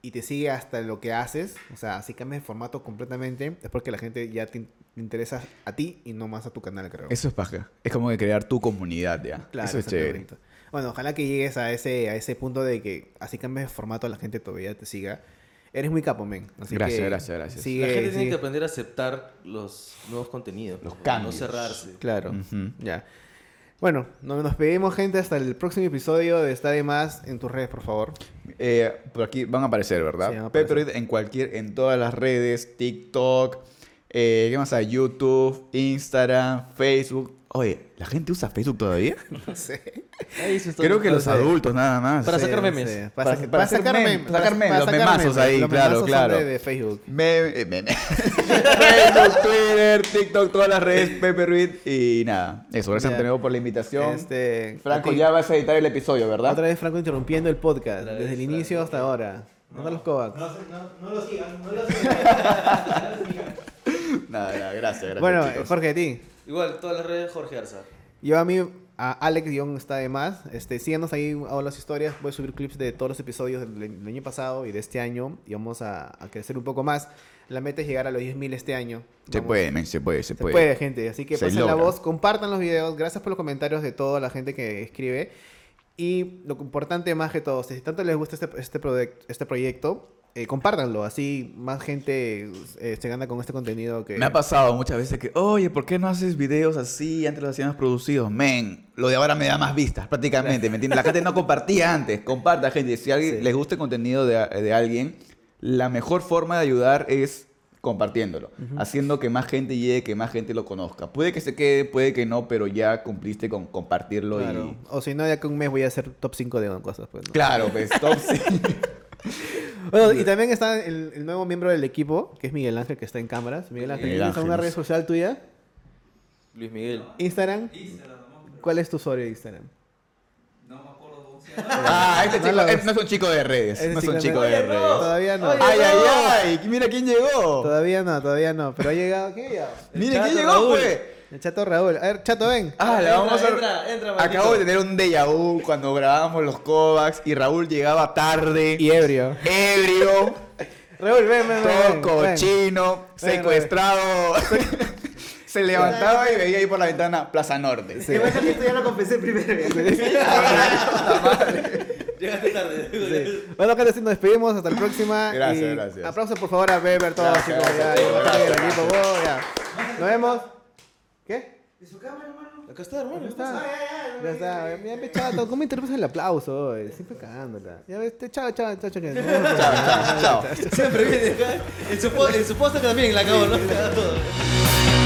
y te sigue hasta lo que haces, o sea, así cambias de formato completamente, es porque la gente ya te in- te interesa a ti y no más a tu canal, creo. Eso es paja. Es como que crear tu comunidad, ya. Claro, Eso es chévere. bonito. Bueno, ojalá que llegues a ese, a ese punto de que así cambies de formato, la gente todavía te siga. Eres muy capo, men. Así Gracias, que gracias, gracias. sigue- la gente tiene sigue- que aprender a aceptar los nuevos contenidos. Los no cambios. cerrarse. Claro, Ujú. ya. Bueno, no- nos pedimos, gente, hasta el próximo episodio de Está de Más en tus redes, por favor. Eh, por aquí van a aparecer, ¿verdad? Sí, van a aparecer. Pepperoid en cualquier, en todas las redes, TikTok, eh, ¿qué más hay? YouTube, Instagram, Facebook. Oye, ¿la gente usa Facebook todavía? No sé. Creo que los adultos nada más. Para sacar memes. Para- sacar mem- memes. sacar para- memes, para los sacar memazos ahí, Los claro, memazos son claro. de, de Facebook. Me- eh, meme. Facebook, Twitter, TikTok, todas las redes, Pepperoid. Y nada, eso. Gracias de nuevo por la invitación. Este, Franco, ya vas a editar el episodio, ¿verdad? Otra vez Franco interrumpiendo el podcast, desde el inicio hasta ahora. No, los Kovacs. No, no, no lo sigan, no lo sigan. Nada, nada, gracias, gracias. Bueno, chicos. Jorge, a ti. Igual, todas las redes Jorge Arza. Yo a mí, a Alex Guión está de más. Este, síganos ahí a las historias. Voy a subir clips de todos los episodios del, del año pasado y de este año. Y vamos a, a crecer un poco más. La meta es llegar a los 10.000 este año. Se Vamos. puede, men, se puede, se, Se puede. puede. gente. Así que Se pasen la logra. voz, compartan los videos. Gracias por los comentarios de toda la gente que escribe. Y lo importante más que todo, si tanto les gusta este, este, este proyecto, eh, compártanlo. Así más gente eh, se gana con este contenido que... Me ha pasado muchas veces que, oye, ¿por qué no haces videos así? Antes los hacíamos producidos. Men, lo de ahora me da más vistas, prácticamente. ¿Me entiendes? La gente no compartía antes. Comparta, gente. Si a alguien Sí. les gusta el contenido de, de alguien, la mejor forma de ayudar es compartiéndolo. Haciendo que más gente llegue, que más gente lo conozca. Puede que se quede, puede que no, pero ya cumpliste con compartirlo Claro. y... O si no, ya que un mes voy a hacer top 5 de cosas. Pues, ¿no? Claro, pues, top sí. Bueno, y también está el, el nuevo miembro del equipo, que es Miguel Ángel, que está en cámaras. Miguel Ángel, Miguel ¿tienes alguna red social tuya? Luis Miguel. ¿Instagram? ¿Cuál es tu usuario de Instagram? Ah, este No chico lo- este no es un chico de redes. No es un chico chico no- de redes. Todavía no. Ay, ay, no. ay. Mira quién llegó. Todavía no, todavía no. Pero ha llegado. ¿Qué ha llegado? Mire quién llegó, pues. El chato Raúl. A ver, chato, ven. Ah, le Entra, vamos a... entra, entra, maldito. Acabo de tener un déjà vu cuando grabábamos los Kovacs y Raúl llegaba tarde, Y ebrio. ebrio, Raúl, ven, ven, ven. todo ven. cochino, Ven, secuestrado. Se levantaba y veía ahí por la ventana Plaza Norte. Que bueno que esto ya lo confesé primero. Llegaste tarde. Sí. Bueno, gente, nos despedimos. Hasta la próxima. Gracias, Y gracias. Aplausos, por favor, a Weber, todos, Gracias, chicos. Gracias, ya, gracias, ya, equipo, wow, ya. Nos vemos. ¿Y su cámara, hermano? Acá está, hermano. Ya está. Ay, ay, ay, Ya está. Ya, ve, chato. ¿Cómo interrumpes el aplauso? oye? Siempre cagándola. Ya ves, te- chao, chao, chao, chao. Chao, chao, chao. Siempre viene acá. En su, en su posta también la acabo, ¿no? Todo.